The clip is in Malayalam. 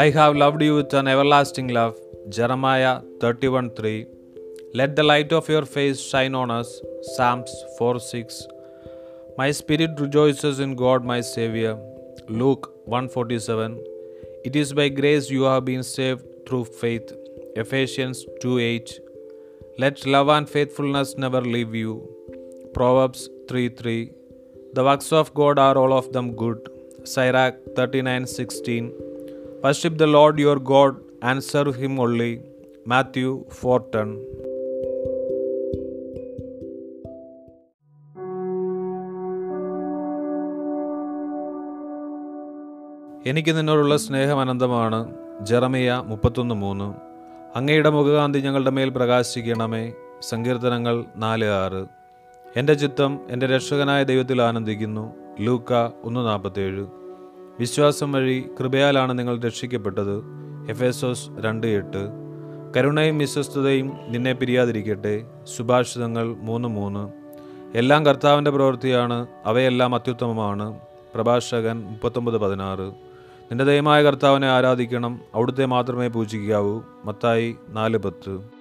I have loved you with an everlasting love. Jeremiah 31 3. Let the light of your face shine on us. Psalms 4 6. My spirit rejoices in God my Savior. Luke 147. It is by grace you have been saved through faith. Ephesians 2 8. Let love and faithfulness never leave you. Proverbs 3 3. The works of God are all of them good. Sirach 39 16. Worship the Lord your God and serve him only. Matthew 4 10. എനിക്ക് നിന്നോടുള്ള സ്നേഹം അനന്തമാണ്. ജെറമിയ മുപ്പത്തൊന്ന് മൂന്ന്. അങ്ങയുടെ മുഖകാന്തി ഞങ്ങളുടെ മേൽ പ്രകാശിക്കണമേ. സങ്കീർത്തനങ്ങൾ നാല് ആറ്. എന്റെ ചിത്തം എന്റെ രക്ഷകനായ ദൈവത്തിൽ ആനന്ദിക്കുന്നു. ലൂക്ക ഒന്ന് നാൽപ്പത്തേഴ് വിശ്വാസം വഴി കൃപയാലാണ് നിങ്ങൾ രക്ഷിക്കപ്പെട്ടത്. എഫേസോസ് രണ്ട് എട്ട്. കരുണയും വിശ്വസ്തതയും നിന്നെ പിരിയാതിരിക്കട്ടെ. സുഭാഷിതങ്ങൾ മൂന്ന് മൂന്ന്. എല്ലാം കർത്താവിന്റെ പ്രവൃത്തിയാണ്. അവയെല്ലാം അത്യുത്തമമാണ്. പ്രഭാഷകൻ മുപ്പത്തൊമ്പത് പതിനാറ്. നിന്റെ ദയമായ കർത്താവിനെ ആരാധിക്കണം. അവിടുത്തെ മാത്രമേ പൂജിക്കാവൂ. മത്തായി നാല് പത്ത്.